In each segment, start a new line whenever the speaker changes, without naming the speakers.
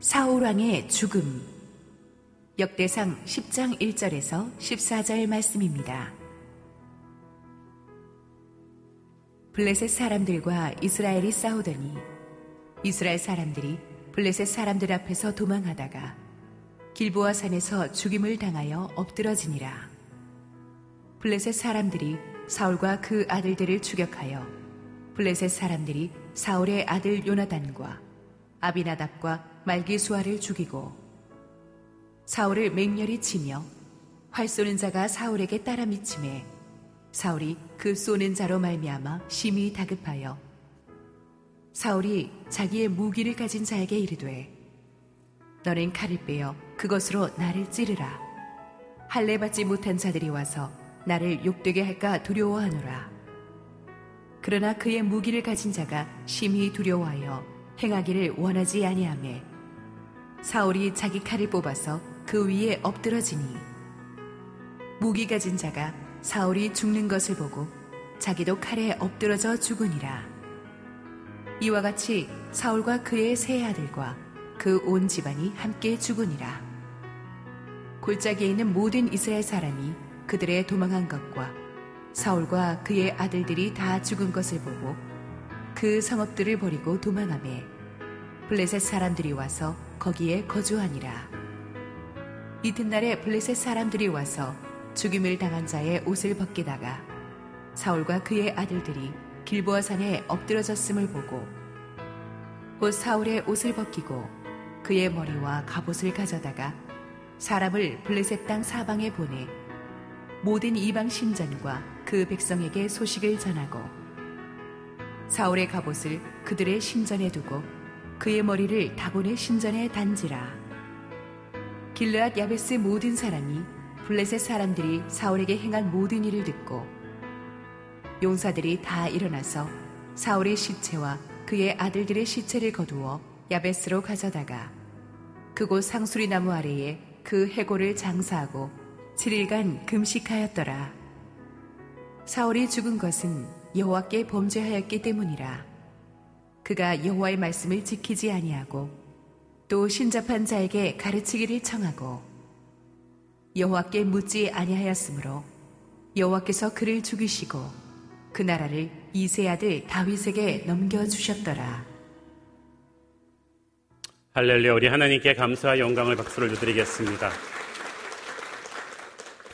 사울왕의 죽음 역대상 10장 1절에서 14절 말씀입니다. 블레셋 사람들과 이스라엘이 싸우더니 이스라엘 사람들이 블레셋 사람들 앞에서 도망하다가 길보아 산에서 죽임을 당하여 엎드러지니라. 블레셋 사람들이 사울과 그 아들들을 추격하여 블레셋 사람들이 사울의 아들 요나단과 아비나답과 말기수아를 죽이고 사울을 맹렬히 치며 활 쏘는 자가 사울에게 따라 미침에 사울이 그 쏘는 자로 말미암아 심히 다급하여 사울이 자기의 무기를 가진 자에게 이르되 너는 칼을 빼어 그것으로 나를 찌르라. 할례 받지 못한 자들이 와서 나를 욕되게 할까 두려워하노라. 그러나 그의 무기를 가진 자가 심히 두려워하여 행하기를 원하지 아니하매 사울이 자기 칼을 뽑아서 그 위에 엎드러지니 무기 가진 자가 사울이 죽는 것을 보고 자기도 칼에 엎드러져 죽으니라 이와 같이 사울과 그의 세 아들과 그 온 집안이 함께 죽으니라. 골짜기에 있는 모든 이스라엘 사람이 그들의 도망한 것과 사울과 그의 아들들이 다 죽은 것을 보고 그 성읍들을 버리고 도망하며 블레셋 사람들이 와서 거기에 거주하니라. 이튿날에 블레셋 사람들이 와서 죽임을 당한 자의 옷을 벗기다가 사울과 그의 아들들이 길보아 산에 엎드러졌음을 보고 곧 사울의 옷을 벗기고 그의 머리와 갑옷을 가져다가 사람을 블레셋 땅 사방에 보내 모든 이방 신전과 그 백성에게 소식을 전하고 사울의 갑옷을 그들의 신전에 두고 그의 머리를 다곤의 신전에 단지라 길르앗 야베스 모든 사람이 블레셋 사람들이 사울에게 행한 모든 일을 듣고 용사들이 다 일어나서 사울의 시체와 그의 아들들의 시체를 거두어 야베스로 가져다가 그곳 상수리 나무 아래에 그 해골을 장사하고 7일간 금식하였더라. 사울이 죽은 것은 여호와께 범죄하였기 때문이라. 그가 여호와의 말씀을 지키지 아니하고 또 신접한 자에게 가르치기를 청하고 여호와께 묻지 아니하였으므로 여호와께서 그를 죽이시고 그 나라를 이세 아들 다윗에게 넘겨 주셨더라.
할렐루야 우리 하나님께 감사와 영광을 박수를 드리겠습니다.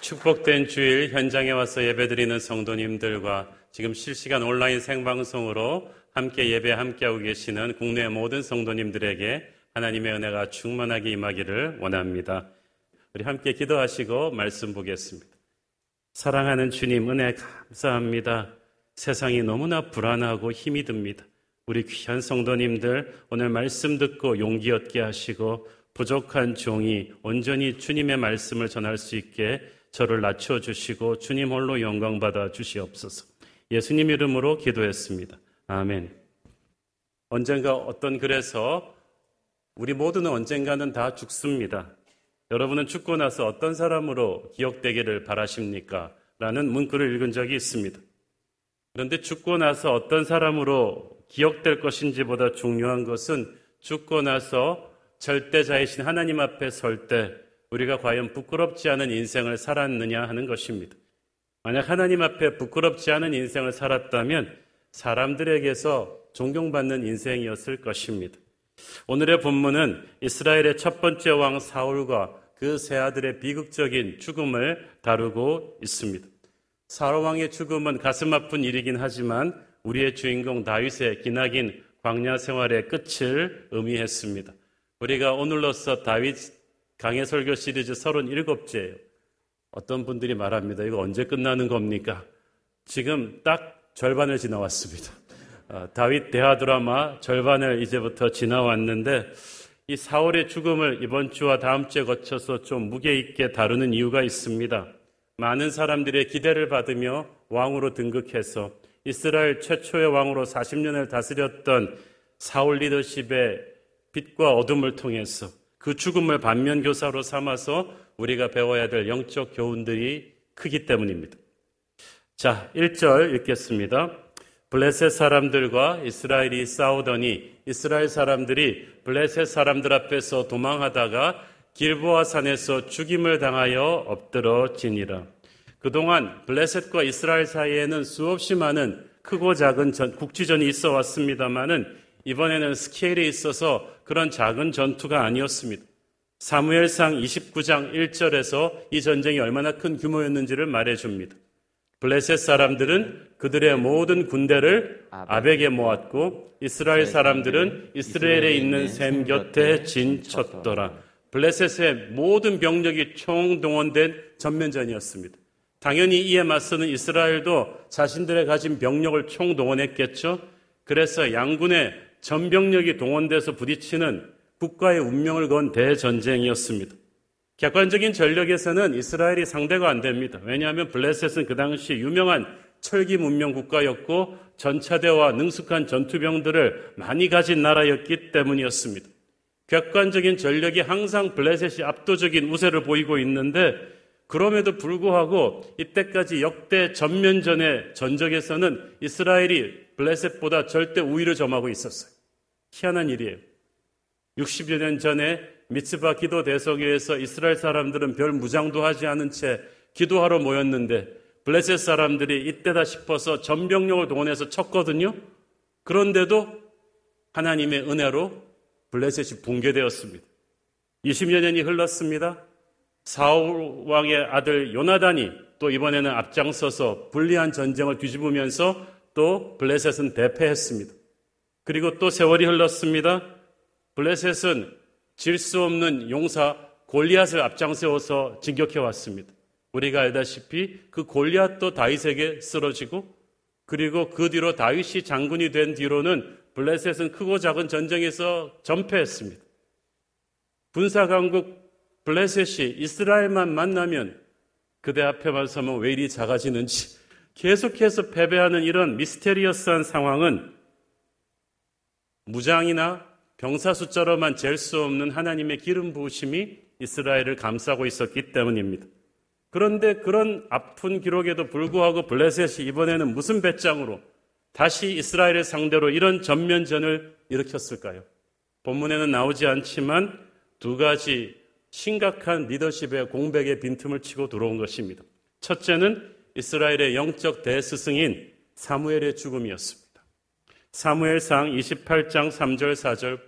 축복된 주일 현장에 와서 예배드리는 성도님들과 지금 실시간 온라인 생방송으로 함께 예배 함께하고 계시는 국내 모든 성도님들에게 하나님의 은혜가 충만하게 임하기를 원합니다. 우리 함께 기도하시고 말씀 보겠습니다. 사랑하는 주님 은혜 감사합니다. 세상이 너무나 불안하고 힘이 듭니다. 우리 귀한 성도님들 오늘 말씀 듣고 용기 얻게 하시고 부족한 종이 온전히 주님의 말씀을 전할 수 있게 저를 낮춰 주시고 주님 홀로 영광 받아 주시옵소서. 예수님 이름으로 기도했습니다. 아멘. 언젠가 어떤 글에서 우리 모두는 언젠가는 다 죽습니다. 여러분은 죽고 나서 어떤 사람으로 기억되기를 바라십니까? 라는 문구를 읽은 적이 있습니다. 그런데 죽고 나서 어떤 사람으로 기억될 것인지보다 중요한 것은 죽고 나서 절대자이신 하나님 앞에 설 때 우리가 과연 부끄럽지 않은 인생을 살았느냐 하는 것입니다. 만약 하나님 앞에 부끄럽지 않은 인생을 살았다면 사람들에게서 존경받는 인생이었을 것입니다. 오늘의 본문은 이스라엘의 첫 번째 왕 사울과 그 세 아들의 비극적인 죽음을 다루고 있습니다. 사울 왕의 죽음은 가슴 아픈 일이긴 하지만 우리의 주인공 다윗의 기나긴 광야 생활의 끝을 의미했습니다. 우리가 오늘로써 다윗 강해 설교 시리즈 37제예요. 어떤 분들이 말합니다. 이거 언제 끝나는 겁니까? 지금 딱 절반을 지나왔습니다. 어, 다윗 대하 드라마 절반을 이제부터 지나왔는데 이 사월의 죽음을 이번 주와 다음 주에 거쳐서 좀 무게 있게 다루는 이유가 있습니다. 많은 사람들의 기대를 받으며 왕으로 등극해서 이스라엘 최초의 왕으로 40년을 다스렸던 사울 리더십의 빛과 어둠을 통해서 그 죽음을 반면 교사로 삼아서 우리가 배워야 될 영적 교훈들이 크기 때문입니다. 자, 1절 읽겠습니다. 블레셋 사람들과 이스라엘이 싸우더니 이스라엘 사람들이 블레셋 사람들 앞에서 도망하다가 길보아 산에서 죽임을 당하여 엎드러지니라. 그동안 블레셋과 이스라엘 사이에는 수없이 많은 크고 작은 전, 국지전이 있어 왔습니다만은 이번에는 스케일에 있어서 그런 작은 전투가 아니었습니다. 사무엘상 29장 1절에서 이 전쟁이 얼마나 큰 규모였는지를 말해줍니다. 블레셋 사람들은 그들의 모든 군대를 아벡에 모았고 이스라엘 사람들은 이스라엘에 있는 샘 곁에 진쳤더라. 블레셋의 모든 병력이 총동원된 전면전이었습니다. 당연히 이에 맞서는 이스라엘도 자신들의 가진 병력을 총동원했겠죠. 그래서 양군의 전병력이 동원돼서 부딪히는 국가의 운명을 건 대전쟁이었습니다. 객관적인 전력에서는 이스라엘이 상대가 안 됩니다. 왜냐하면 블레셋은 그 당시 유명한 철기 문명 국가였고 전차대와 능숙한 전투병들을 많이 가진 나라였기 때문이었습니다. 객관적인 전력이 항상 블레셋이 압도적인 우세를 보이고 있는데 그럼에도 불구하고 이때까지 역대 전면전의 전적에서는 이스라엘이 블레셋보다 절대 우위를 점하고 있었어요. 희한한 일이에요. 60여 년 전에 미츠바 기도 대성회에서 이스라엘 사람들은 별 무장도 하지 않은 채 기도하러 모였는데 블레셋 사람들이 이때다 싶어서 전병력을 동원해서 쳤거든요. 그런데도 하나님의 은혜로 블레셋이 붕괴되었습니다. 20여 년이 흘렀습니다. 사울 왕의 아들 요나단이 또 이번에는 앞장서서 불리한 전쟁을 뒤집으면서 또 블레셋은 대패했습니다. 그리고 또 세월이 흘렀습니다. 블레셋은 질 수 없는 용사 골리앗을 앞장세워서 진격해 왔습니다. 우리가 알다시피 그 골리앗도 다윗에게 쓰러지고 그리고 그 뒤로 다윗이 장군이 된 뒤로는 블레셋은 크고 작은 전쟁에서 전패했습니다. 군사 강국 블레셋이 이스라엘만 만나면 그대 앞에만 서면 왜 이리 작아지는지 계속해서 패배하는 이런 미스테리어스한 상황은 무장이나 병사 숫자로만 잴 수 없는 하나님의 기름 부으심이 이스라엘을 감싸고 있었기 때문입니다. 그런데 그런 아픈 기록에도 불구하고 블레셋이 이번에는 무슨 배짱으로 다시 이스라엘을 상대로 이런 전면전을 일으켰을까요? 본문에는 나오지 않지만 두 가지 심각한 리더십의 공백의 빈틈을 치고 들어온 것입니다. 첫째는 이스라엘의 영적 대스승인 사무엘의 죽음이었습니다. 사무엘상 28장 3절 4절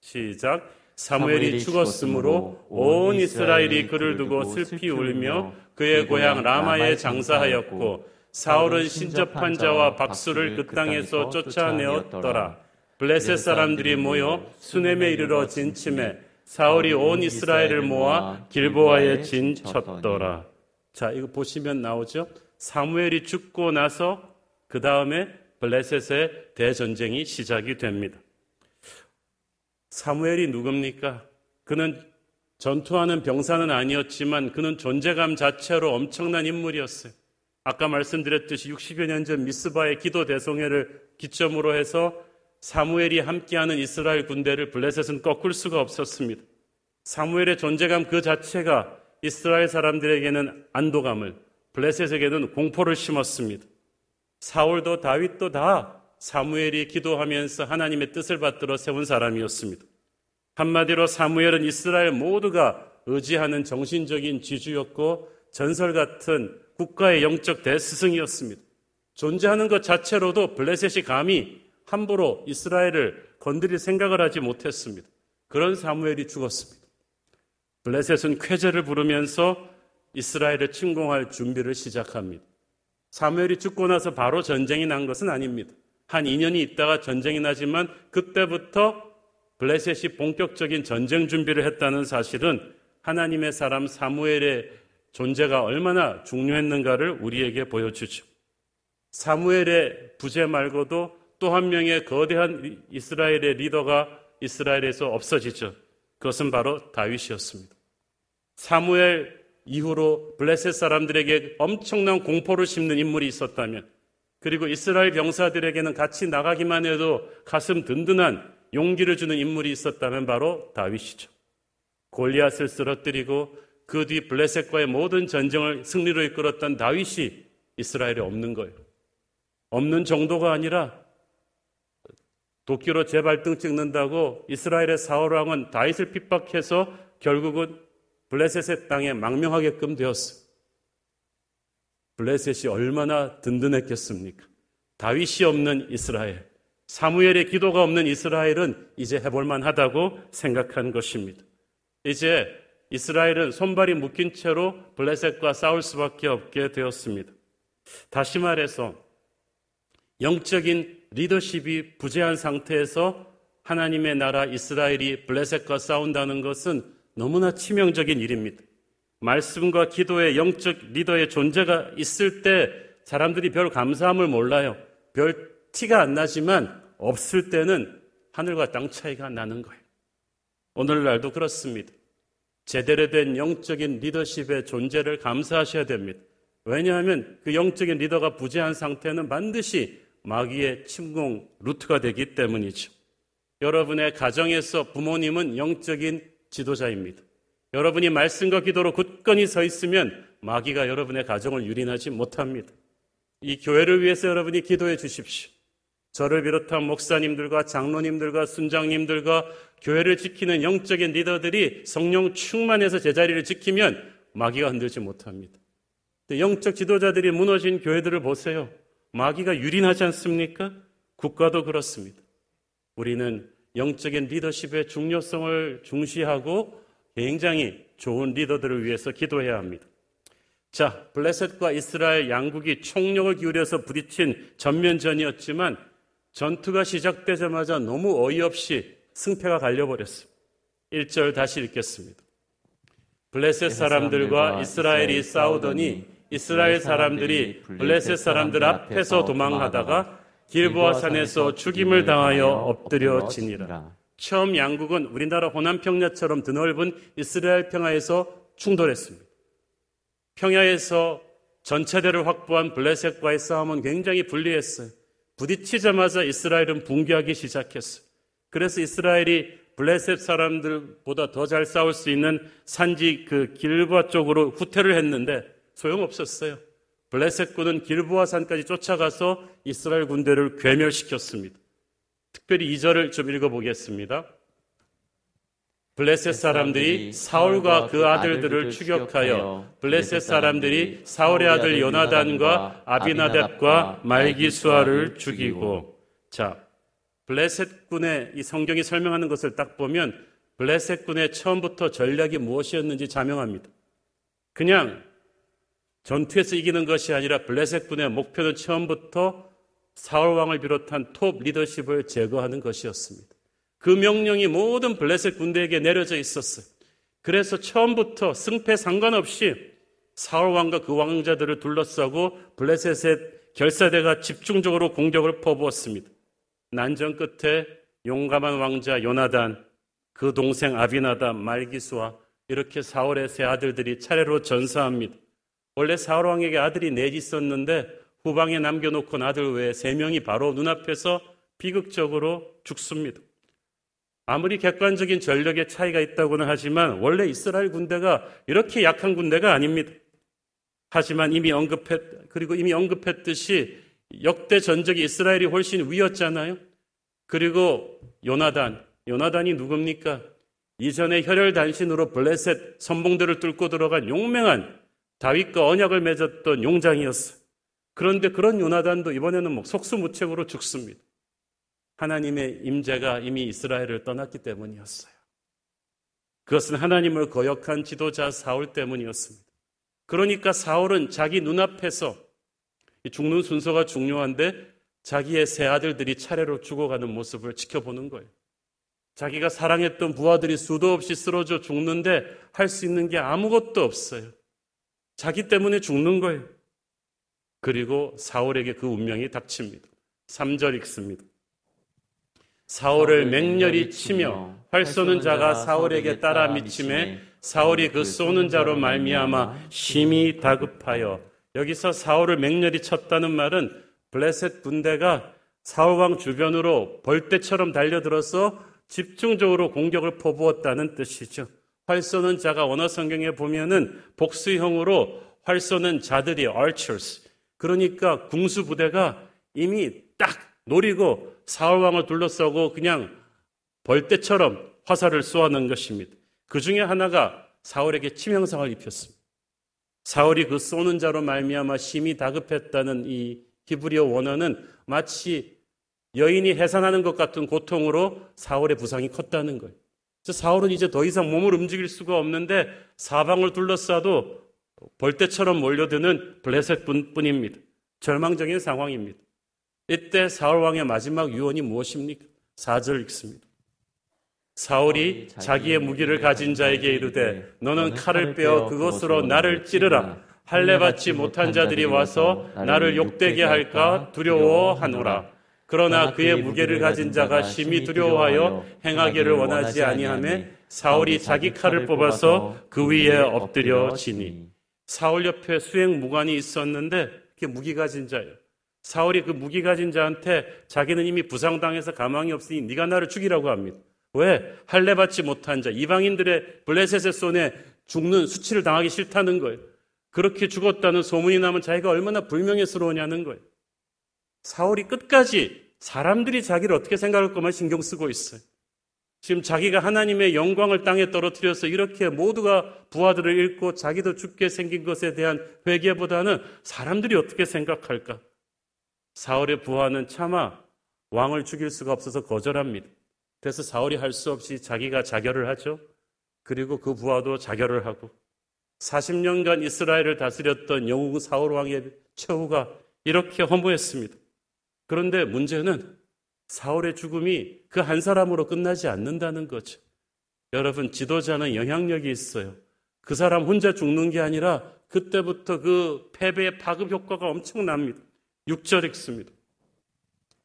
시작 사무엘이 죽었으므로 온 이스라엘이 그를 두고 슬피 울며 그의 고향 라마에 장사하였고 사울은 신접한 자와 박수를 그 땅에서 쫓아내었더라. 블레셋 사람들이 모여 수넴에 이르러 진침해 사울이 온 이스라엘을 모아 길보아에 진쳤더라. 자, 이거 보시면 나오죠? 사무엘이 죽고 나서 그 다음에 블레셋의 대전쟁이 시작이 됩니다. 사무엘이 누굽니까? 그는 전투하는 병사는 아니었지만 그는 존재감 자체로 엄청난 인물이었어요. 아까 말씀드렸듯이 60여 년 전 미스바의 기도 대성회를 기점으로 해서 사무엘이 함께하는 이스라엘 군대를 블레셋은 꺾을 수가 없었습니다. 사무엘의 존재감 그 자체가 이스라엘 사람들에게는 안도감을, 블레셋에게는 공포를 심었습니다. 사울도 다윗도 다 사무엘이 기도하면서 하나님의 뜻을 받들어 세운 사람이었습니다. 한마디로 사무엘은 이스라엘 모두가 의지하는 정신적인 지주였고 전설 같은 국가의 영적 대스승이었습니다. 존재하는 것 자체로도 블레셋이 감히 함부로 이스라엘을 건드릴 생각을 하지 못했습니다. 그런 사무엘이 죽었습니다. 블레셋은 쾌제를 부르면서 이스라엘을 침공할 준비를 시작합니다. 사무엘이 죽고 나서 바로 전쟁이 난 것은 아닙니다. 한 2년이 있다가 전쟁이 나지만 그때부터 블레셋이 본격적인 전쟁 준비를 했다는 사실은 하나님의 사람 사무엘의 존재가 얼마나 중요했는가를 우리에게 보여주죠. 사무엘의 부재 말고도 또 한 명의 거대한 이스라엘의 리더가 이스라엘에서 없어지죠. 그것은 바로 다윗이었습니다. 사무엘 이후로 블레셋 사람들에게 엄청난 공포를 심는 인물이 있었다면 그리고 이스라엘 병사들에게는 같이 나가기만 해도 가슴 든든한 용기를 주는 인물이 있었다면 바로 다윗이죠. 골리앗을 쓰러뜨리고 그 뒤 블레셋과의 모든 전쟁을 승리로 이끌었던 다윗이 이스라엘에 없는 거예요. 없는 정도가 아니라 도끼로 재발등 찍는다고 이스라엘의 사울 왕은 다윗을 핍박해서 결국은 블레셋의 땅에 망명하게끔 되었어. 블레셋이 얼마나 든든했겠습니까? 다윗이 없는 이스라엘, 사무엘의 기도가 없는 이스라엘은 이제 해볼만 하다고 생각한 것입니다. 이제 이스라엘은 손발이 묶인 채로 블레셋과 싸울 수밖에 없게 되었습니다. 다시 말해서 영적인 리더십이 부재한 상태에서 하나님의 나라 이스라엘이 블레셋과 싸운다는 것은 너무나 치명적인 일입니다. 말씀과 기도의 영적 리더의 존재가 있을 때 사람들이 별 감사함을 몰라요. 별 티가 안 나지만 없을 때는 하늘과 땅 차이가 나는 거예요. 오늘날도 그렇습니다. 제대로 된 영적인 리더십의 존재를 감사하셔야 됩니다. 왜냐하면 그 영적인 리더가 부재한 상태는 반드시 마귀의 침공 루트가 되기 때문이죠. 여러분의 가정에서 부모님은 영적인 지도자입니다. 여러분이 말씀과 기도로 굳건히 서 있으면 마귀가 여러분의 가정을 유린하지 못합니다. 이 교회를 위해서 여러분이 기도해 주십시오. 저를 비롯한 목사님들과 장로님들과 순장님들과 교회를 지키는 영적인 리더들이 성령 충만해서 제자리를 지키면 마귀가 흔들지 못합니다. 영적 지도자들이 무너진 교회들을 보세요. 마귀가 유린하지 않습니까? 국가도 그렇습니다. 우리는 영적인 리더십의 중요성을 중시하고 굉장히 좋은 리더들을 위해서 기도해야 합니다. 자, 블레셋과 이스라엘 양국이 총력을 기울여서 부딪힌 전면전이었지만 전투가 시작되자마자 너무 어이없이 승패가 갈려버렸습니다. 1절 다시 읽겠습니다. 블레셋 사람들과 이스라엘이 싸우더니 이스라엘 사람들이 블레셋 사람들 앞에서 도망하다가 길보아 산에서 죽임을 당하여 엎드려 지니라. 처음 양국은 우리나라 호남 평야처럼 드넓은 이스라엘 평야에서 충돌했습니다. 평야에서 전체대를 확보한 블레셋과의 싸움은 굉장히 불리했어요. 부딪히자마자 이스라엘은 붕괴하기 시작했어요. 그래서 이스라엘이 블레셋 사람들보다 더 잘 싸울 수 있는 산지 그 길보아 쪽으로 후퇴를 했는데 소용없었어요. 블레셋군은 길보아 산까지 쫓아가서 이스라엘 군대를 괴멸시켰습니다. 특별히 이 절을 좀 읽어보겠습니다. 블레셋 사람들이 사울과 그 아들들을 추격하여 블레셋 사람들이 사울의 아들 요나단과 아비나답과 말기수아를 죽이고 자 블레셋 군의 이 성경이 설명하는 것을 딱 보면 블레셋 군의 처음부터 전략이 무엇이었는지 자명합니다. 그냥 전투에서 이기는 것이 아니라 블레셋 군의 목표는 처음부터 사울 왕을 비롯한 톱 리더십을 제거하는 것이었습니다. 그 명령이 모든 블레셋 군대에게 내려져 있었어요. 그래서 처음부터 승패 상관없이 사울 왕과 그 왕자들을 둘러싸고 블레셋의 결사대가 집중적으로 공격을 퍼부었습니다. 난전 끝에 용감한 왕자 요나단, 그 동생 아비나다 말기수와 이렇게 사울의 세 아들들이 차례로 전사합니다. 원래 사울 왕에게 아들이 넷 있었는데 후방에 남겨놓고 아들 외에 세 명이 바로 눈앞에서 비극적으로 죽습니다. 아무리 객관적인 전력의 차이가 있다고는 하지만 원래 이스라엘 군대가 이렇게 약한 군대가 아닙니다. 하지만 이미 언급했 그리고 이미 언급했듯이 역대 전적이 이스라엘이 훨씬 위였잖아요. 그리고 요나단, 요나단이 누굽니까? 이전에 혈혈 단신으로 블레셋 선봉들을 뚫고 들어간 용맹한 다윗과 언약을 맺었던 용장이었어. 그런데 그런 요나단도 이번에는 뭐 속수무책으로 죽습니다. 하나님의 임재가 이미 이스라엘을 떠났기 때문이었어요. 그것은 하나님을 거역한 지도자 사울 때문이었습니다. 그러니까 사울은 자기 눈앞에서 죽는 순서가 중요한데 자기의 세 아들들이 차례로 죽어가는 모습을 지켜보는 거예요. 자기가 사랑했던 부하들이 수도 없이 쓰러져 죽는데 할 수 있는 게 아무것도 없어요. 자기 때문에 죽는 거예요. 그리고 사울에게 그 운명이 닥칩니다. 3절 읽습니다. 사울을 맹렬히 치며 활 쏘는 자가 사울에게 따라 미침에 사울이 그 쏘는 자로 말미암아 심히 다급하여 여기서 사울을 맹렬히 쳤다는 말은 블레셋 군대가 사울 왕 주변으로 벌떼처럼 달려들어서 집중적으로 공격을 퍼부었다는 뜻이죠. 활 쏘는 자가 원어 성경에 보면은 복수형으로 활 쏘는 자들이 archers 그러니까 궁수 부대가 이미 딱 노리고 사울 왕을 둘러싸고 그냥 벌떼처럼 화살을 쏘아놓은 것입니다. 그 중에 하나가 사울에게 치명상을 입혔습니다. 사울이 그 쏘는 자로 말미암아 심히 다급했다는 이 히브리어 원어는 마치 여인이 해산하는 것 같은 고통으로 사울의 부상이 컸다는 거예요. 사울은 이제 더 이상 몸을 움직일 수가 없는데 사방을 둘러싸도 벌떼처럼 몰려드는 블레셋 뿐입니다. 절망적인 상황입니다. 이때 사울 왕의 마지막 유언이 무엇입니까? 4절 읽습니다. 사울이 자기의 무기를 가진 자에게 이르되 너는 칼을 빼어 그것으로 나를 찌르라 할례 받지 못한 자들이 와서 나를 욕되게 할까 두려워하노라 그러나 그의 무게를 가진 자가 심히 두려워하여 행하기를 원하지 아니하매 사울이 자기 칼을 뽑아서 그 위에 엎드려 지니 사울 옆에 수행 무관이 있었는데 그게 무기 가진 자예요. 사울이 그 무기 가진 자한테 자기는 이미 부상당해서 가망이 없으니 네가 나를 죽이라고 합니다. 왜? 할례 받지 못한 자, 이방인들의 블레셋의 손에 죽는 수치를 당하기 싫다는 거예요. 그렇게 죽었다는 소문이 나면 자기가 얼마나 불명예스러우냐는 거예요. 사울이 끝까지 사람들이 자기를 어떻게 생각할 것만 신경 쓰고 있어요. 지금 자기가 하나님의 영광을 땅에 떨어뜨려서 이렇게 모두가 부하들을 잃고 자기도 죽게 생긴 것에 대한 회개보다는 사람들이 어떻게 생각할까? 사울의 부하는 차마 왕을 죽일 수가 없어서 거절합니다. 그래서 사울이 할 수 없이 자기가 자결을 하죠. 그리고 그 부하도 자결을 하고 40년간 이스라엘을 다스렸던 영웅 사울 왕의 최후가 이렇게 허무했습니다. 그런데 문제는 사울의 죽음이 그 한 사람으로 끝나지 않는다는 거죠. 여러분, 지도자는 영향력이 있어요. 그 사람 혼자 죽는 게 아니라 그때부터 그 패배의 파급 효과가 엄청납니다. 6절 읽습니다.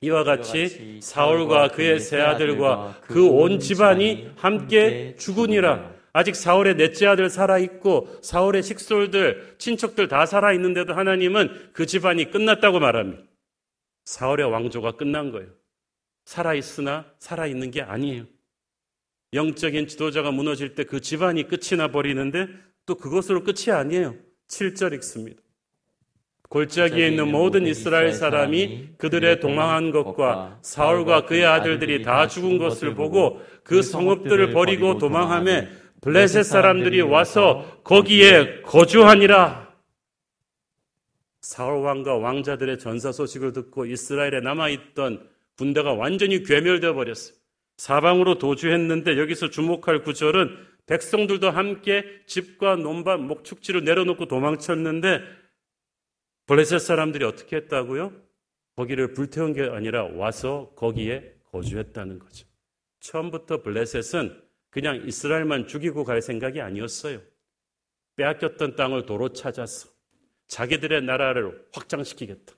이와 같이 사울과 그의 세 아들과 그 온 집안이 함께 죽으니라. 아직 사울의 넷째 아들 살아있고 사울의 식솔들, 친척들 다 살아있는데도 하나님은 그 집안이 끝났다고 말합니다. 사울의 왕조가 끝난 거예요. 살아있으나 살아있는 게 아니에요. 영적인 지도자가 무너질 때 그 집안이 끝이 나 버리는데 또 그것으로 끝이 아니에요. 7절 읽습니다. 골짜기에 있는 모든 이스라엘 사람이 그들의 도망한 것과 사울과 그의 아들들이 다 죽은 것을 보고 그 성읍들을 버리고 도망함에 블레셋 사람들이 와서 거기에 거주하니라. 사울 왕과 왕자들의 전사 소식을 듣고 이스라엘에 남아 있던 군대가 완전히 괴멸되어 버렸어요. 사방으로 도주했는데 여기서 주목할 구절은 백성들도 함께 집과 논밭, 목축지를 내려놓고 도망쳤는데 블레셋 사람들이 어떻게 했다고요? 거기를 불태운 게 아니라 와서 거기에 거주했다는 거죠. 처음부터 블레셋은 그냥 이스라엘만 죽이고 갈 생각이 아니었어요. 빼앗겼던 땅을 도로 찾아서 자기들의 나라를 확장시키겠다.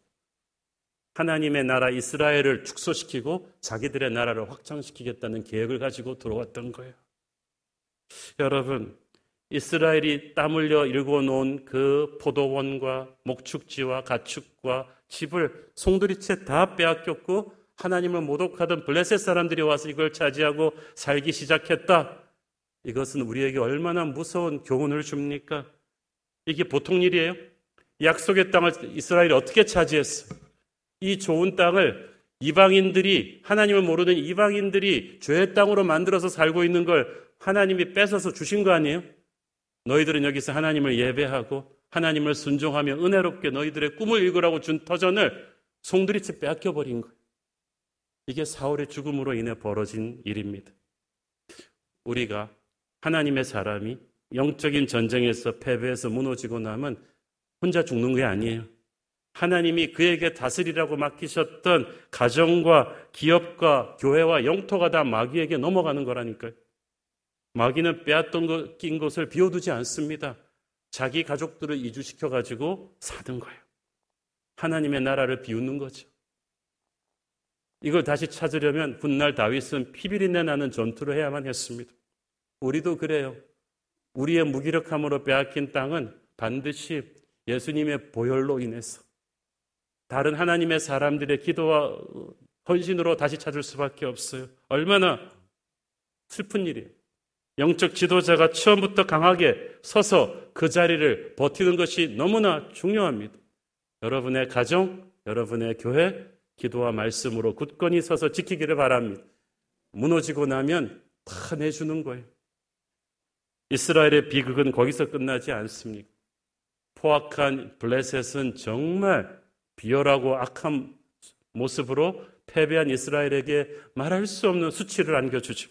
하나님의 나라 이스라엘을 축소시키고 자기들의 나라를 확장시키겠다는 계획을 가지고 들어왔던 거예요. 여러분, 이스라엘이 땀 흘려 일궈 놓은 그 포도원과 목축지와 가축과 집을 송두리째 다 빼앗겼고 하나님을 모독하던 블레셋 사람들이 와서 이걸 차지하고 살기 시작했다. 이것은 우리에게 얼마나 무서운 교훈을 줍니까? 이게 보통 일이에요? 약속의 땅을 이스라엘이 어떻게 차지했어요? 이 좋은 땅을 이방인들이 하나님을 모르는 이방인들이 죄의 땅으로 만들어서 살고 있는 걸 하나님이 뺏어서 주신 거 아니에요? 너희들은 여기서 하나님을 예배하고 하나님을 순종하며 은혜롭게 너희들의 꿈을 이루라고 준 터전을 송두리째 빼앗겨 버린 거예요. 이게 사울의 죽음으로 인해 벌어진 일입니다. 우리가 하나님의 사람이 영적인 전쟁에서 패배해서 무너지고 나면 혼자 죽는 게 아니에요. 하나님이 그에게 다스리라고 맡기셨던 가정과 기업과 교회와 영토가 다 마귀에게 넘어가는 거라니까요. 마귀는 빼앗던 것, 낀 것을 비워두지 않습니다. 자기 가족들을 이주시켜 가지고 사는 거예요. 하나님의 나라를 비웃는 거죠. 이걸 다시 찾으려면 훗날 다윗은 피비린내 나는 전투를 해야만 했습니다. 우리도 그래요. 우리의 무기력함으로 빼앗긴 땅은 반드시 예수님의 보혈로 인해서 다른 하나님의 사람들의 기도와 헌신으로 다시 찾을 수밖에 없어요. 얼마나 슬픈 일이에요. 영적 지도자가 처음부터 강하게 서서 그 자리를 버티는 것이 너무나 중요합니다. 여러분의 가정, 여러분의 교회, 기도와 말씀으로 굳건히 서서 지키기를 바랍니다. 무너지고 나면 다 내주는 거예요. 이스라엘의 비극은 거기서 끝나지 않습니다. 포악한 블레셋은 정말 비열하고 악한 모습으로 패배한 이스라엘에게 말할 수 없는 수치를 안겨주죠.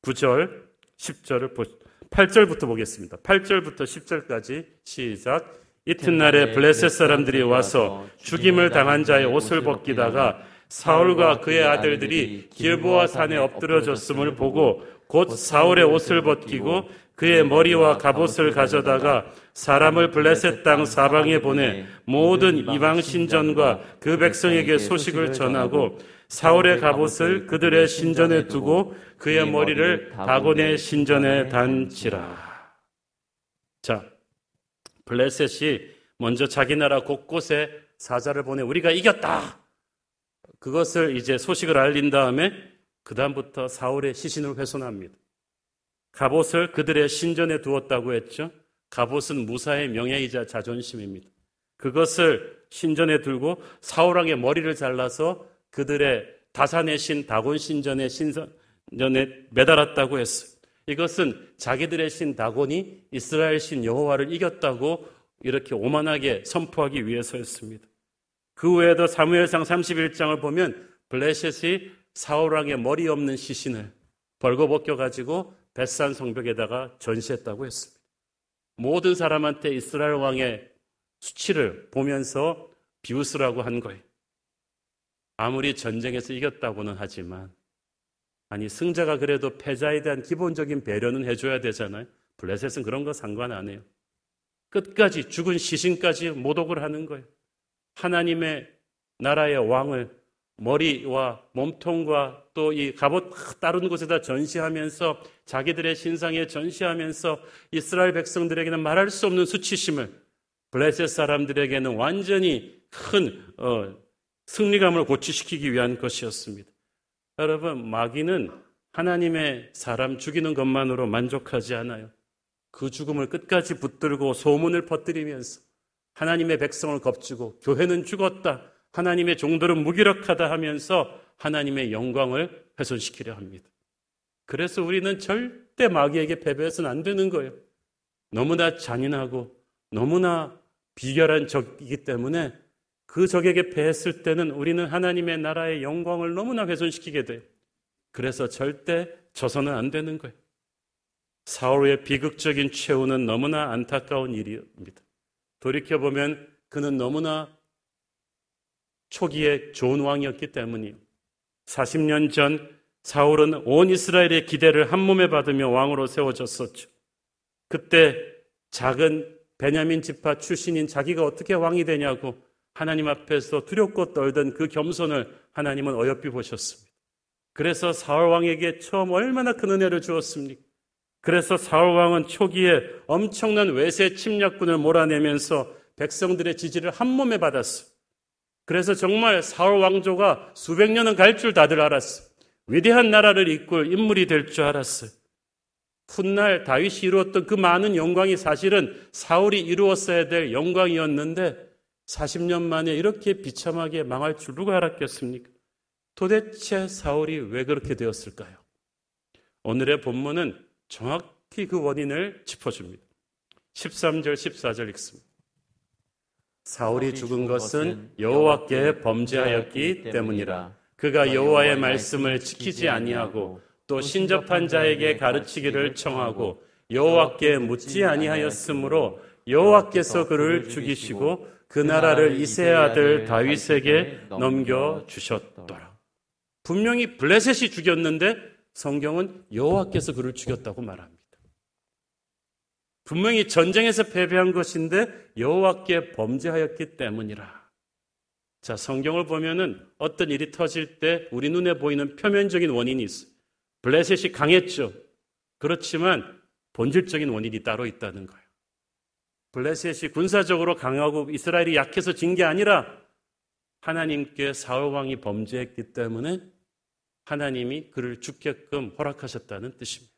9절, 10절을 보, 8절부터 보겠습니다. 8절부터 10절까지 시작. 이튿날에 블레셋 사람들이 와서 죽임을 당한 자의 옷을 벗기다가 사울과 그의 아들들이 길보아 산에 엎드려졌음을 보고 곧 사울의 옷을 벗기고 그의 머리와 갑옷을 가져다가 사람을 블레셋 땅 사방에 보내 모든 이방 신전과 그 백성에게 소식을 전하고 사울의 갑옷을 그들의 신전에 두고 그의 머리를 다곤의 신전에 단치라. 자, 블레셋이 먼저 자기 나라 곳곳에 사자를 보내 우리가 이겼다. 그것을 이제 소식을 알린 다음에 그 다음부터 사울의 시신을 훼손합니다. 갑옷을 그들의 신전에 두었다고 했죠. 갑옷은 무사의 명예이자 자존심입니다. 그것을 신전에 들고 사울왕의 머리를 잘라서 그들의 다산의 신 다곤 신전의 신전에 매달았다고 했어요. 이것은 자기들의 신 다곤이 이스라엘 신 여호와를 이겼다고 이렇게 오만하게 선포하기 위해서였습니다. 그 외에도 사무엘상 31장을 보면 블레셋이 사울왕의 머리 없는 시신을 벌거벗겨 가지고 벳산 성벽에다가 전시했다고 했습니다. 모든 사람한테 이스라엘 왕의 수치를 보면서 비웃으라고 한 거예요. 아무리 전쟁에서 이겼다고는 하지만 아니 승자가 그래도 패자에 대한 기본적인 배려는 해줘야 되잖아요. 블레셋은 그런 거 상관 안 해요. 끝까지 죽은 시신까지 모독을 하는 거예요. 하나님의 나라의 왕을 머리와 몸통과 또 이 갑옷 다른 곳에다 전시하면서 자기들의 신상에 전시하면서 이스라엘 백성들에게는 말할 수 없는 수치심을 블레셋 사람들에게는 완전히 큰 어, 승리감을 고취시키기 위한 것이었습니다. 여러분 마귀는 하나님의 사람 죽이는 것만으로 만족하지 않아요. 그 죽음을 끝까지 붙들고 소문을 퍼뜨리면서 하나님의 백성을 겁주고 교회는 죽었다. 하나님의 종들은 무기력하다 하면서 하나님의 영광을 훼손시키려 합니다. 그래서 우리는 절대 마귀에게 패배해서는 안 되는 거예요. 너무나 잔인하고 너무나 비결한 적이기 때문에 그 적에게 패했을 때는 우리는 하나님의 나라의 영광을 너무나 훼손시키게 돼요. 그래서 절대 져서는 안 되는 거예요. 사울의 비극적인 최후는 너무나 안타까운 일입니다. 돌이켜보면 그는 너무나 초기에 좋은 왕이었기 때문이요. 40년 전 사울은 온 이스라엘의 기대를 한 몸에 받으며 왕으로 세워졌었죠. 그때 작은 베냐민 지파 출신인 자기가 어떻게 왕이 되냐고 하나님 앞에서 두렵고 떨던 그 겸손을 하나님은 어여삐 보셨습니다. 그래서 사울 왕에게 처음 얼마나 큰 은혜를 주었습니까? 그래서 사울 왕은 초기에 엄청난 외세 침략군을 몰아내면서 백성들의 지지를 한 몸에 받았어. 그래서 정말 사울 왕조가 수백 년은 갈 줄 다들 알았어. 위대한 나라를 이끌 인물이 될 줄 알았어요. 훗날 다윗이 이루었던 그 많은 영광이 사실은 사울이 이루었어야 될 영광이었는데 40년 만에 이렇게 비참하게 망할 줄 누가 알았겠습니까? 도대체 사울이 왜 그렇게 되었을까요? 오늘의 본문은 정확히 그 원인을 짚어줍니다. 13절, 14절 읽습니다. 사울이 죽은 것은 여호와께 범죄하였기 때문이라. 그가 여호와의 말씀을 지키지 아니하고 또 신접한 자에게 가르치기를 청하고 여호와께 묻지 아니하였으므로 여호와께서 그를 죽이시고 그 나라를 이세 아들 다윗에게 넘겨 주셨더라. 분명히 블레셋이 죽였는데 성경은 여호와께서 그를 죽였다고 말합니다. 분명히 전쟁에서 패배한 것인데 여호와께 범죄하였기 때문이라. 자, 성경을 보면은 어떤 일이 터질 때 우리 눈에 보이는 표면적인 원인이 있어요. 블레셋이 강했죠. 그렇지만 본질적인 원인이 따로 있다는 거예요. 블레셋이 군사적으로 강하고 이스라엘이 약해서 진 게 아니라 하나님께 사울 왕이 범죄했기 때문에 하나님이 그를 죽게끔 허락하셨다는 뜻입니다.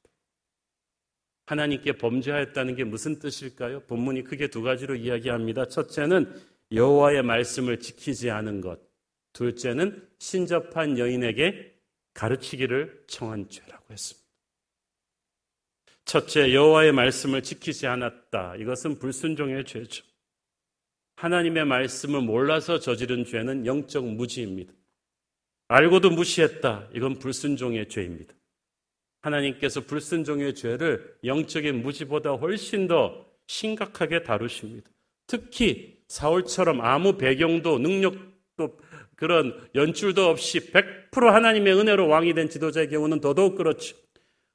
하나님께 범죄하였다는 게 무슨 뜻일까요? 본문이 크게 두 가지로 이야기합니다. 첫째는 여호와의 말씀을 지키지 않은 것. 둘째는 신접한 여인에게 가르치기를 청한 죄라고 했습니다. 첫째, 여호와의 말씀을 지키지 않았다. 이것은 불순종의 죄죠. 하나님의 말씀을 몰라서 저지른 죄는 영적 무지입니다. 알고도 무시했다. 이건 불순종의 죄입니다. 하나님께서 불순 종의 죄를 영적인 무지보다 훨씬 더 심각하게 다루십니다. 특히 사울처럼 아무 배경도 능력도 그런 연출도 없이 100% 하나님의 은혜로 왕이 된 지도자의 경우는 더더욱 그렇죠.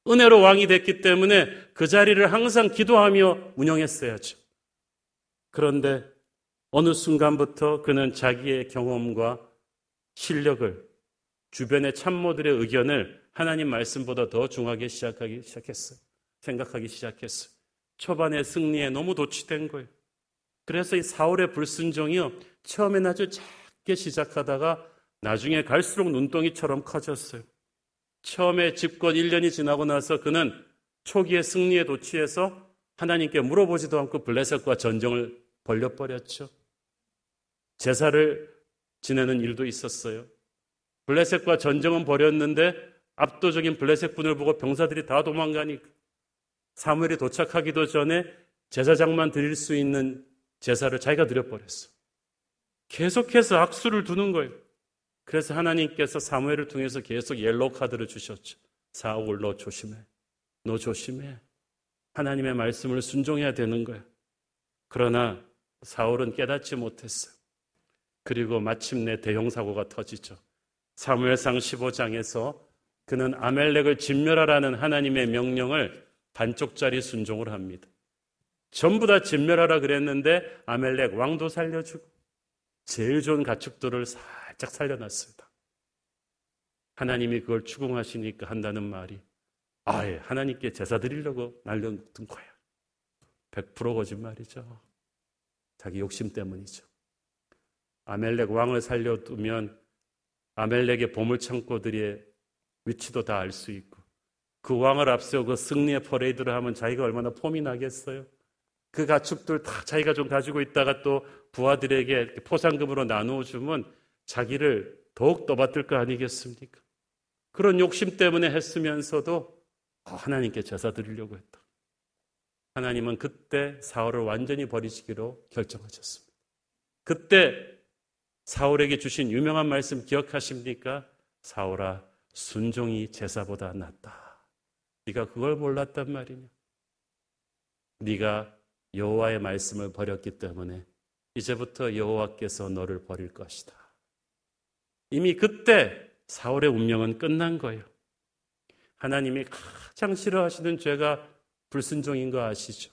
은혜로 왕이 됐기 때문에 그 자리를 항상 기도하며 운영했어야죠. 그런데 어느 순간부터 그는 자기의 경험과 실력을 주변의 참모들의 의견을 하나님 말씀보다 더 중하게 시작하기 시작했어요. 생각하기 시작했어요. 초반에 승리에 너무 도취된 거예요. 그래서 이 사울의 불순종이요. 처음엔 아주 작게 시작하다가 나중에 갈수록 눈덩이처럼 커졌어요. 처음에 집권 1년이 지나고 나서 그는 초기의 승리에 도취해서 하나님께 물어보지도 않고 블레셋과 전쟁을 벌려버렸죠. 제사를 지내는 일도 있었어요. 블레셋과 전쟁은 벌였는데 압도적인 블레셋군을 보고 병사들이 다 도망가니까 사무엘이 도착하기도 전에 제사장만 드릴 수 있는 제사를 자기가 드려버렸어. 계속해서 악수를 두는 거예요. 그래서 하나님께서 사무엘을 통해서 계속 옐로우 카드를 주셨죠. 사울 너 조심해. 너 조심해. 하나님의 말씀을 순종해야 되는 거야. 그러나 사울은 깨닫지 못했어요. 그리고 마침내 대형 사고가 터지죠. 사무엘상 15장에서 그는 아말렉을 진멸하라는 하나님의 명령을 반쪽짜리 순종을 합니다. 전부 다 진멸하라 그랬는데 아말렉 왕도 살려주고 제일 좋은 가축들을 살짝 살려놨습니다. 하나님이 그걸 추궁하시니까 한다는 말이 아예 하나님께 제사 드리려고 날려둔 거야. 100% 거짓말이죠. 자기 욕심 때문이죠. 아멜렉 왕을 살려두면 아멜렉의 보물 창고들의 위치도 다 알 수 있고 그 왕을 앞세우고 그 승리의 퍼레이드를 하면 자기가 얼마나 폼이 나겠어요. 그 가축들 다 자기가 좀 가지고 있다가 또 부하들에게 포상금으로 나누어 주면 자기를 더욱 떠받들 거 아니겠습니까? 그런 욕심 때문에 했으면서도 하나님께 제사 드리려고 했다. 하나님은 그때 사울을 완전히 버리시기로 결정하셨습니다. 그때 사울에게 주신 유명한 말씀 기억하십니까? 사울아, 순종이 제사보다 낫다. 네가 그걸 몰랐단 말이냐? 네가 여호와의 말씀을 버렸기 때문에 이제부터 여호와께서 너를 버릴 것이다. 이미 그때 사울의 운명은 끝난 거예요. 하나님이 가장 싫어하시는 죄가 불순종인 거 아시죠?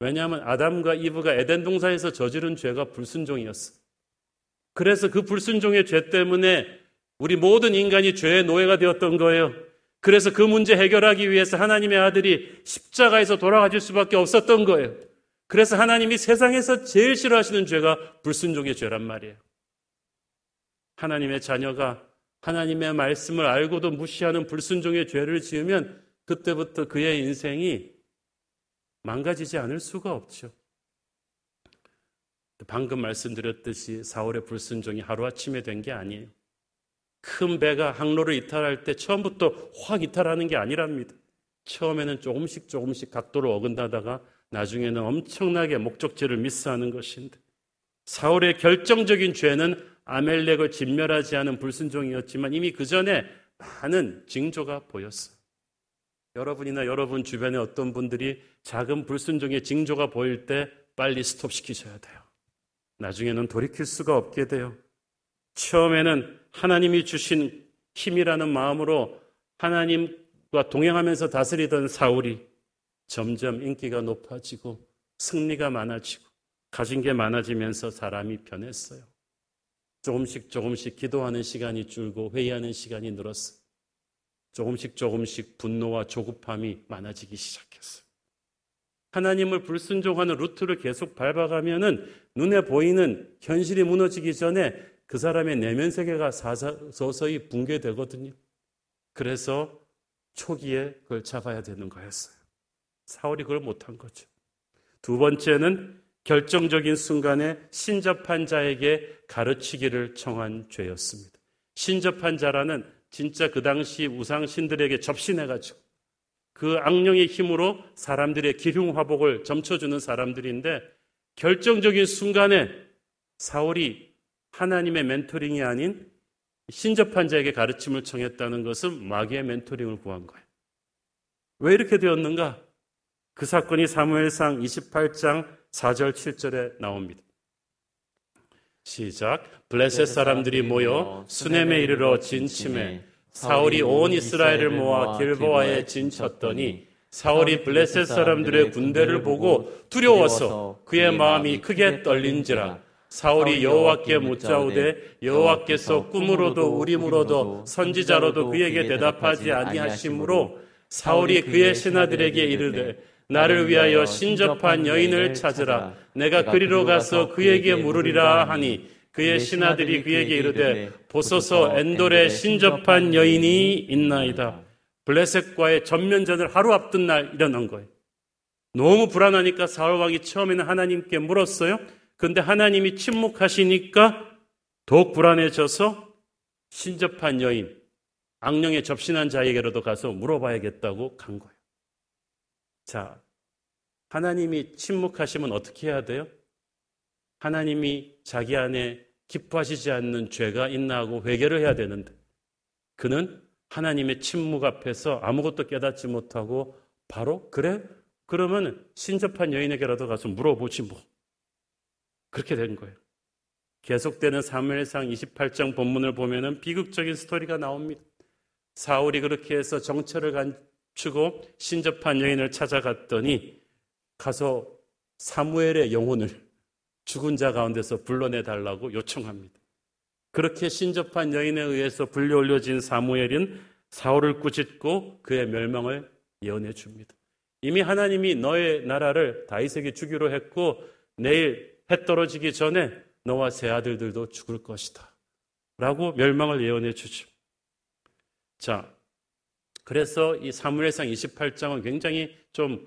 왜냐하면 아담과 이브가 에덴 동산에서 저지른 죄가 불순종이었어. 그래서 그 불순종의 죄 때문에 우리 모든 인간이 죄의 노예가 되었던 거예요. 그래서 그 문제 해결하기 위해서 하나님의 아들이 십자가에서 돌아가실 수밖에 없었던 거예요. 그래서 하나님이 세상에서 제일 싫어하시는 죄가 불순종의 죄란 말이에요. 하나님의 자녀가 하나님의 말씀을 알고도 무시하는 불순종의 죄를 지으면 그때부터 그의 인생이 망가지지 않을 수가 없죠. 방금 말씀드렸듯이 4월의 불순종이 하루아침에 된 게 아니에요. 큰 배가 항로를 이탈할 때 처음부터 확 이탈하는 게 아니랍니다. 처음에는 조금씩 조금씩 각도를 어긋나다가 나중에는 엄청나게 목적지를 미스하는 것인데 사울의 결정적인 죄는 아멜렉을 진멸하지 않은 불순종이었지만 이미 그 전에 많은 징조가 보였어요. 여러분이나 여러분 주변에 어떤 분들이 작은 불순종의 징조가 보일 때 빨리 스톱시키셔야 돼요. 나중에는 돌이킬 수가 없게 돼요. 처음에는 하나님이 주신 힘이라는 마음으로 하나님과 동행하면서 다스리던 사울이 점점 인기가 높아지고 승리가 많아지고 가진 게 많아지면서 사람이 변했어요. 조금씩 조금씩 기도하는 시간이 줄고 회의하는 시간이 늘었어요. 조금씩 조금씩 분노와 조급함이 많아지기 시작했어요. 하나님을 불순종하는 루트를 계속 밟아가면은 눈에 보이는 현실이 무너지기 전에 그 사람의 내면 세계가 서서히 붕괴되거든요. 그래서 초기에 그걸 잡아야 되는 거였어요. 사울이 그걸 못한 거죠. 두 번째는 결정적인 순간에 신접한 자에게 가르치기를 청한 죄였습니다. 신접한 자라는 진짜 그 당시 우상신들에게 접신해가지고 그 악령의 힘으로 사람들의 기흉화복을 점쳐주는 사람들인데 결정적인 순간에 사울이 하나님의 멘토링이 아닌 신접한 자에게 가르침을 청했다는 것은 마귀의 멘토링을 구한 거예요. 왜 이렇게 되었는가? 그 사건이 사무엘상 28장 4절 7절에 나옵니다. 시작. 블레셋 사람들이 모여 수넴에 이르러 진침해 사울이 온 이스라엘을 모아 길보아에 진쳤더니 사울이 블레셋 사람들의 군대를 보고 두려워서 그의 마음이 크게 떨린지라 사울이 여호와께 묻자오되 여호와께서 꿈으로도 우림으로도 선지자로도 그에게 대답하지 아니하심으로 사울이 그의 신하들에게 이르되 나를 위하여 신접한 여인을 찾으라. 내가 그리로 가서 그에게 물으리라 하니 그의 신하들이 그에게 이르되 보소서 엔돌에 신접한 여인이 있나이다. 블레셋과의 전면전을 하루 앞둔 날 일어난 거예요. 너무 불안하니까 사울 왕이 처음에는 하나님께 물었어요. 근데 하나님이 침묵하시니까 더욱 불안해져서 신접한 여인, 악령에 접신한 자에게로도 가서 물어봐야겠다고 간 거예요. 자, 하나님이 침묵하시면 어떻게 해야 돼요? 하나님이 자기 안에 기뻐하시지 않는 죄가 있나 하고 회개를 해야 되는데 그는 하나님의 침묵 앞에서 아무것도 깨닫지 못하고 바로 그래? 그러면 신접한 여인에게라도 가서 물어보지 뭐. 그렇게 된 거예요. 계속되는 사무엘상 28장 본문을 보면은 비극적인 스토리가 나옵니다. 사울이 그렇게 해서 정체를 갖추고 신접한 여인을 찾아갔더니 가서 사무엘의 영혼을 죽은 자 가운데서 불러내 달라고 요청합니다. 그렇게 신접한 여인에 의해서 불려 올려진 사무엘은 사울을 꾸짖고 그의 멸망을 예언해 줍니다. 이미 하나님이 너의 나라를 다윗에게 주기로 했고 내일 해 떨어지기 전에 너와 세 아들들도 죽을 것이다. 라고 멸망을 예언해 주죠. 자, 그래서 이 사무엘상 28장은 굉장히 좀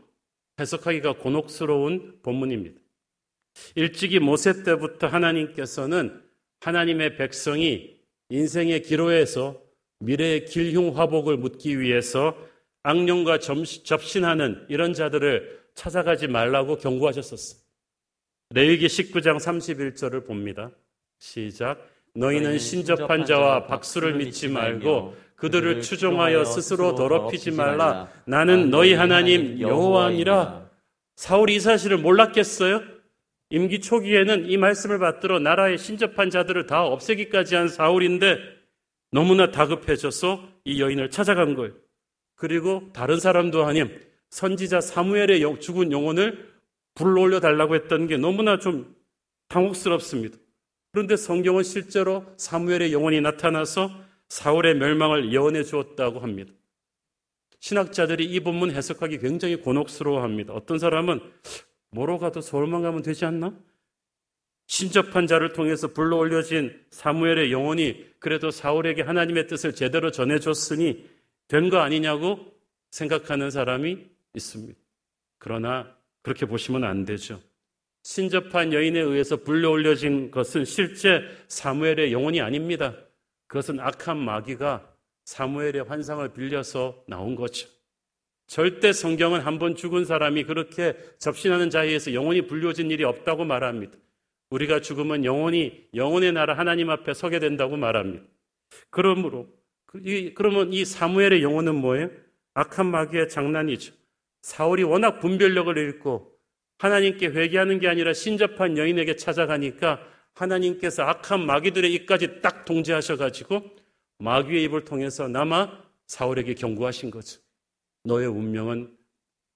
해석하기가 곤혹스러운 본문입니다. 일찍이 모세 때부터 하나님께서는 하나님의 백성이 인생의 기로에서 미래의 길흉 화복을 묻기 위해서 악령과 접신하는 이런 자들을 찾아가지 말라고 경고하셨었어요. 레위기 19장 31절을 봅니다. 시작. 너희는 신접한 자와 박수를 믿지 말고 그들을 추종하여 스스로 더럽히지 말라. 나는 너희 하나님 여호와니라. 사울이 이 사실을 몰랐겠어요? 임기 초기에는 이 말씀을 받들어 나라의 신접한 자들을 다 없애기까지 한 사울인데 너무나 다급해져서 이 여인을 찾아간 거예요. 그리고 다른 사람도 아님 선지자 사무엘의 죽은 영혼을 불러올려 달라고 했던 게 너무나 좀 당혹스럽습니다. 그런데 성경은 실제로 사무엘의 영혼이 나타나서 사울의 멸망을 예언해 주었다고 합니다. 신학자들이 이 본문 해석하기 굉장히 곤혹스러워 합니다. 어떤 사람은 뭐로 가도 서울만 가면 되지 않나? 신접한 자를 통해서 불러 올려진 사무엘의 영혼이 그래도 사울에게 하나님의 뜻을 제대로 전해줬으니 된 거 아니냐고 생각하는 사람이 있습니다. 그러나 그렇게 보시면 안 되죠. 신접한 여인에 의해서 불려 올려진 것은 실제 사무엘의 영혼이 아닙니다. 그것은 악한 마귀가 사무엘의 환상을 빌려서 나온 거죠. 절대 성경은 한 번 죽은 사람이 그렇게 접신하는 자리에서 영혼이 불려진 일이 없다고 말합니다. 우리가 죽으면 영혼이 영혼의 나라 하나님 앞에 서게 된다고 말합니다. 그러므로 그, 그러면 이 사무엘의 영혼은 뭐예요? 악한 마귀의 장난이죠. 사울이 워낙 분별력을 잃고 하나님께 회개하는 게 아니라 신접한 여인에게 찾아가니까 하나님께서 악한 마귀들의 입까지 딱 통제하셔가지고 마귀의 입을 통해서 남아 사울에게 경고하신 거죠. 너의 운명은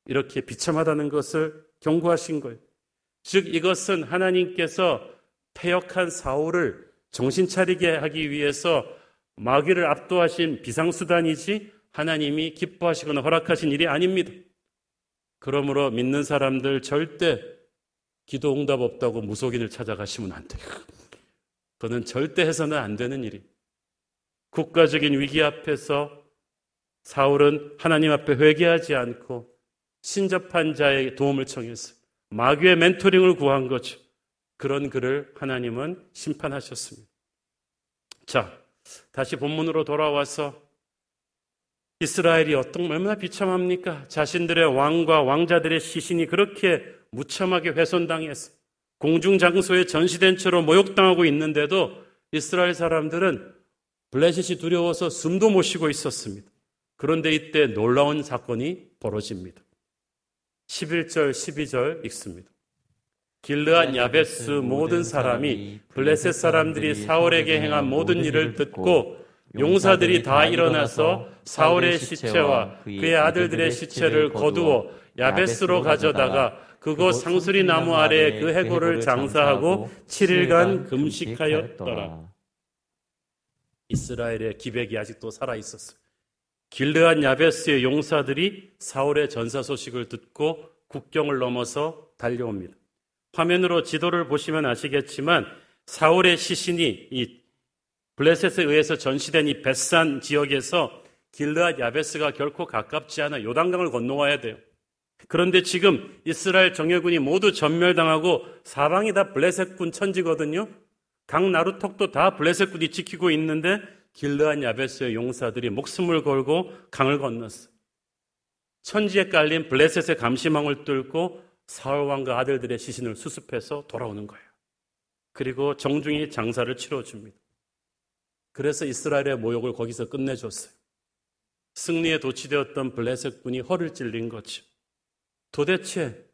이렇게 비참하다는 것을 경고하신 거예요. 즉 이것은 하나님께서 폐역한 사울을 정신 차리게 하기 위해서 마귀를 압도하신 비상수단이지 하나님이 기뻐하시거나 허락하신 일이 아닙니다. 그러므로 믿는 사람들 절대 기도 응답 없다고 무속인을 찾아가시면 안 돼요. 그거는 절대 해서는 안 되는 일이. 국가적인 위기 앞에서 사울은 하나님 앞에 회개하지 않고 신접한 자의 도움을 청했어요. 마귀의 멘토링을 구한 거죠. 그런 그를 하나님은 심판하셨습니다. 자, 다시 본문으로 돌아와서 이스라엘이 어떤 얼마나 비참합니까? 자신들의 왕과 왕자들의 시신이 그렇게 무참하게 훼손당해서 공중 장소에 전시된 채로 모욕당하고 있는데도 이스라엘 사람들은 블레셋이 두려워서 숨도 못 쉬고 있었습니다. 그런데 이때 놀라운 사건이 벌어집니다. 11절, 12절 읽습니다. 길르한 야베스 모든 사람이 블레셋 사람들이 사울에게 행한 모든 일을 듣고 용사들이 다 일어나서 사울의 시체와 그의 아들들의 시체를 거두어 야베스로 가져다가 그곳 상수리 나무 아래에 그 해골을 장사하고 7일간 금식하였더라. 이스라엘의 기백이 아직도 살아 있었어요. 길르한 야베스의 용사들이 사울의 전사 소식을 듣고 국경을 넘어서 달려옵니다. 화면으로 지도를 보시면 아시겠지만 사울의 시신이 이 블레셋에 의해서 전시된 이 벳산 지역에서 길르앗 야베스가 결코 가깝지 않아 요단강을 건너와야 돼요. 그런데 지금 이스라엘 정예군이 모두 전멸당하고 사방이 다 블레셋군 천지거든요. 각 나루턱도 다 블레셋군이 지키고 있는데 길르한 야베스의 용사들이 목숨을 걸고 강을 건넜어. 천지에 깔린 블레셋의 감시망을 뚫고 사울 왕과 아들들의 시신을 수습해서 돌아오는 거예요. 그리고 정중히 장사를 치러줍니다. 그래서 이스라엘의 모욕을 거기서 끝내줬어요. 승리에 도취되었던 블레셋 군이 허를 찔린 거죠. 도대체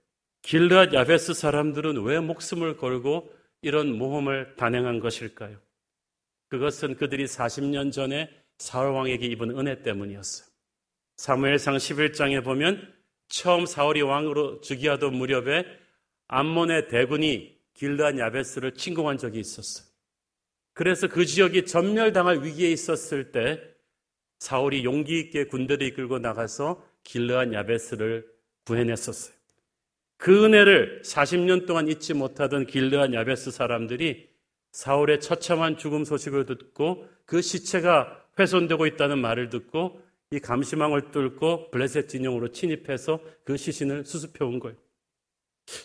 길르앗 야베스 사람들은 왜 목숨을 걸고 이런 모험을 단행한 것일까요? 그것은 그들이 40년 전에 사울 왕에게 입은 은혜 때문이었어요. 사무엘상 11장에 보면 처음 사울이 왕으로 즉위하던 무렵에 암몬의 대군이 길르한 야베스를 침공한 적이 있었어요. 그래서 그 지역이 전멸당할 위기에 있었을 때 사울이 용기 있게 군대를 이끌고 나가서 길르한 야베스를 구해냈었어요. 그 은혜를 40년 동안 잊지 못하던 길르한 야베스 사람들이 사울의 처참한 죽음 소식을 듣고 그 시체가 훼손되고 있다는 말을 듣고 이 감시망을 뚫고 블레셋 진영으로 침입해서 그 시신을 수습해 온 거예요.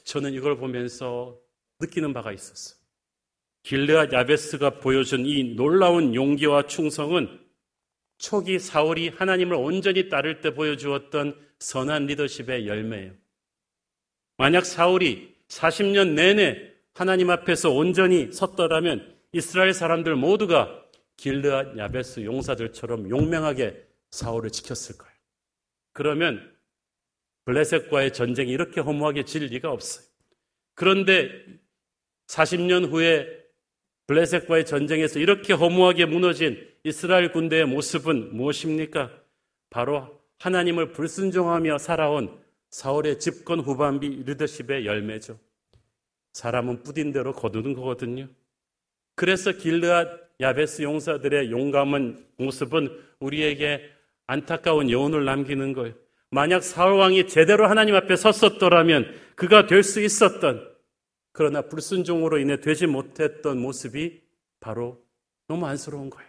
저는 이걸 보면서 느끼는 바가 있었어요. 길르앗 야베스가 보여준 이 놀라운 용기와 충성은 초기 사울이 하나님을 온전히 따를 때 보여주었던 선한 리더십의 열매예요. 만약 사울이 40년 내내 하나님 앞에서 온전히 섰더라면 이스라엘 사람들 모두가 길르앗 야베스 용사들처럼 용맹하게 사울을 지켰을 거예요. 그러면 블레셋과의 전쟁이 이렇게 허무하게 질 리가 없어요. 그런데 40년 후에 블레셋과의 전쟁에서 이렇게 허무하게 무너진 이스라엘 군대의 모습은 무엇입니까? 바로 하나님을 불순종하며 살아온 사울의 집권 후반비 리더십의 열매죠. 사람은 뿌딘 대로 거두는 거거든요. 그래서 길르앗 야베스 용사들의 용감한 모습은 우리에게 안타까운 여운을 남기는 거예요. 만약 사울 왕이 제대로 하나님 앞에 섰었더라면 그가 될 수 있었던 그러나 불순종으로 인해 되지 못했던 모습이 바로 너무 안쓰러운 거예요.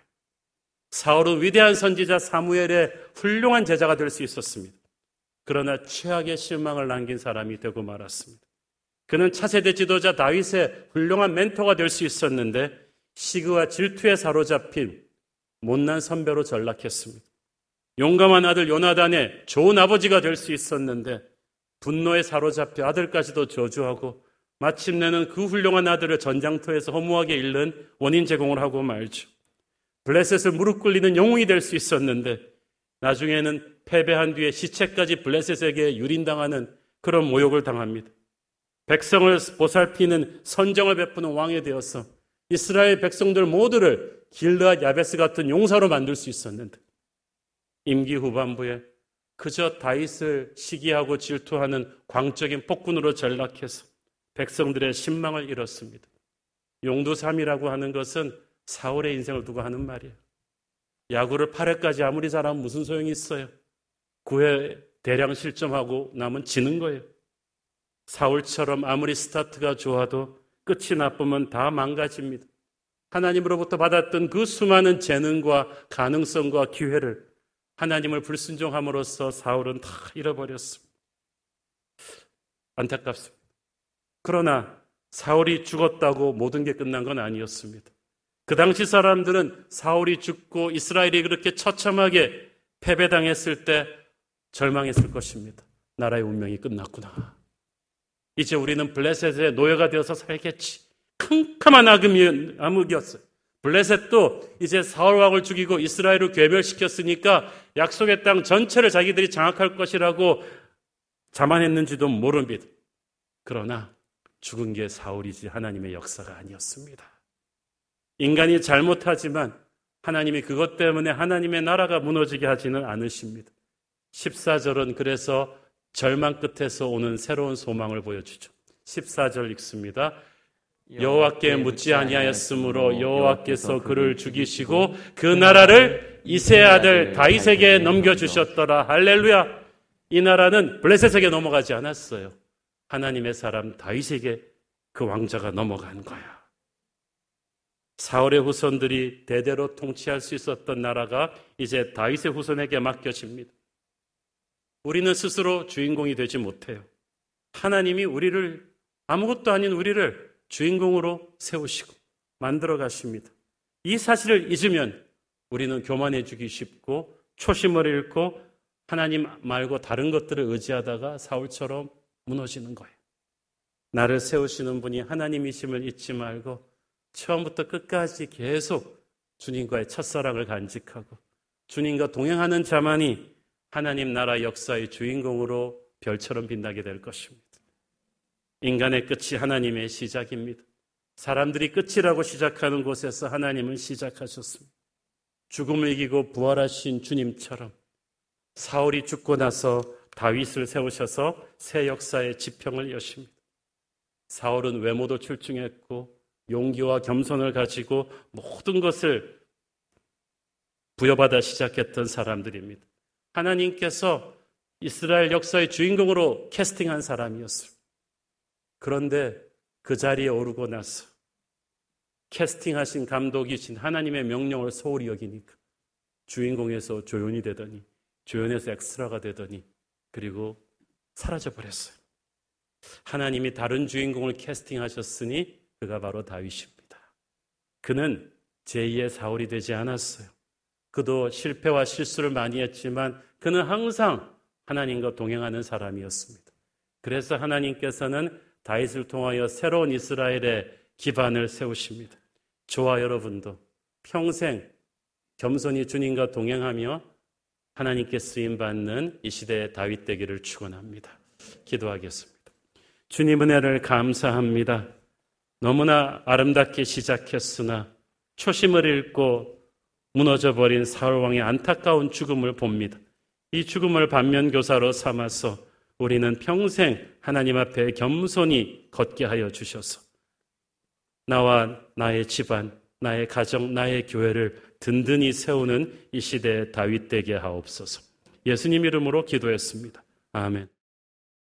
사울은 위대한 선지자 사무엘의 훌륭한 제자가 될 수 있었습니다. 그러나 최악의 실망을 남긴 사람이 되고 말았습니다. 그는 차세대 지도자 다윗의 훌륭한 멘토가 될 수 있었는데 시그와 질투에 사로잡힌 못난 선배로 전락했습니다. 용감한 아들 요나단의 좋은 아버지가 될 수 있었는데 분노에 사로잡혀 아들까지도 저주하고 마침내는 그 훌륭한 아들을 전장터에서 허무하게 잃는 원인 제공을 하고 말죠. 블레셋을 무릎 꿇리는 영웅이 될 수 있었는데 나중에는 패배한 뒤에 시체까지 블레셋에게 유린당하는 그런 모욕을 당합니다. 백성을 보살피는 선정을 베푸는 왕이 되어서 이스라엘 백성들 모두를 길르앗 야베스 같은 용사로 만들 수 있었는데 임기 후반부에 그저 다윗을 시기하고 질투하는 광적인 폭군으로 전락해서 백성들의 신망을 잃었습니다. 용두삼이라고 하는 것은 사울의 인생을 두고 하는 말이에요. 야구를 8회까지 아무리 잘하면 무슨 소용이 있어요? 9회 대량 실점하고 남은 지는 거예요. 사울처럼 아무리 스타트가 좋아도 끝이 나쁘면 다 망가집니다. 하나님으로부터 받았던 그 수많은 재능과 가능성과 기회를 하나님을 불순종함으로써 사울은 다 잃어버렸습니다. 안타깝습니다. 그러나 사울이 죽었다고 모든 게 끝난 건 아니었습니다. 그 당시 사람들은 사울이 죽고 이스라엘이 그렇게 처참하게 패배당했을 때 절망했을 것입니다. 나라의 운명이 끝났구나. 이제 우리는 블레셋의 노예가 되어서 살겠지. 캄캄한 암흑이었어요. 블레셋도 이제 사울 왕을 죽이고 이스라엘을 괴멸시켰으니까 약속의 땅 전체를 자기들이 장악할 것이라고 자만했는지도 모릅니다. 그러나 죽은 게 사울이지 하나님의 역사가 아니었습니다. 인간이 잘못하지만 하나님이 그것 때문에 하나님의 나라가 무너지게 하지는 않으십니다. 14절은 그래서 절망 끝에서 오는 새로운 소망을 보여주죠. 14절 읽습니다. 여호와께 묻지 아니하였으므로 여호와께서 그를 죽이시고 그 나라를 이세 아들 다윗에게 넘겨 주셨더라. 할렐루야. 이 나라는 블레셋에게 넘어가지 않았어요. 하나님의 사람 다윗에게 그 왕자가 넘어간 거야. 사울의 후손들이 대대로 통치할 수 있었던 나라가 이제 다윗의 후손에게 맡겨집니다. 우리는 스스로 주인공이 되지 못해요. 하나님이 우리를 아무것도 아닌 우리를 주인공으로 세우시고 만들어 가십니다. 이 사실을 잊으면 우리는 교만해지기 쉽고 초심을 잃고 하나님 말고 다른 것들을 의지하다가 사울처럼 무너지는 거예요. 나를 세우시는 분이 하나님이심을 잊지 말고 처음부터 끝까지 계속 주님과의 첫사랑을 간직하고 주님과 동행하는 자만이 하나님 나라 역사의 주인공으로 별처럼 빛나게 될 것입니다. 인간의 끝이 하나님의 시작입니다. 사람들이 끝이라고 시작하는 곳에서 하나님은 시작하셨습니다. 죽음을 이기고 부활하신 주님처럼 사울이 죽고 나서 다윗을 세우셔서 새 역사의 지평을 여십니다. 사울은 외모도 출중했고 용기와 겸손을 가지고 모든 것을 부여받아 시작했던 사람들입니다. 하나님께서 이스라엘 역사의 주인공으로 캐스팅한 사람이었어요. 그런데 그 자리에 오르고 나서 캐스팅하신 감독이신 하나님의 명령을 소홀히 여기니까 주인공에서 조연이 되더니 조연에서 엑스트라가 되더니 그리고 사라져 버렸어요. 하나님이 다른 주인공을 캐스팅하셨으니 그가 바로 다윗입니다. 그는 제2의 사울이 되지 않았어요. 그도 실패와 실수를 많이 했지만 그는 항상 하나님과 동행하는 사람이었습니다. 그래서 하나님께서는 다윗을 통하여 새로운 이스라엘의 기반을 세우십니다. 저와 여러분도 평생 겸손히 주님과 동행하며 하나님께 쓰임 받는 이 시대의 다윗 되기를 축원합니다. 기도하겠습니다. 주님 은혜를 감사합니다. 너무나 아름답게 시작했으나 초심을 잃고 무너져 버린 사울 왕의 안타까운 죽음을 봅니다. 이 죽음을 반면교사로 삼아서 우리는 평생 하나님 앞에 겸손히 걷게 하여 주셔서 나와 나의 집안, 나의 가정, 나의 교회를 든든히 세우는 이 시대의 다윗 되게 하옵소서. 예수님 이름으로 기도했습니다. 아멘.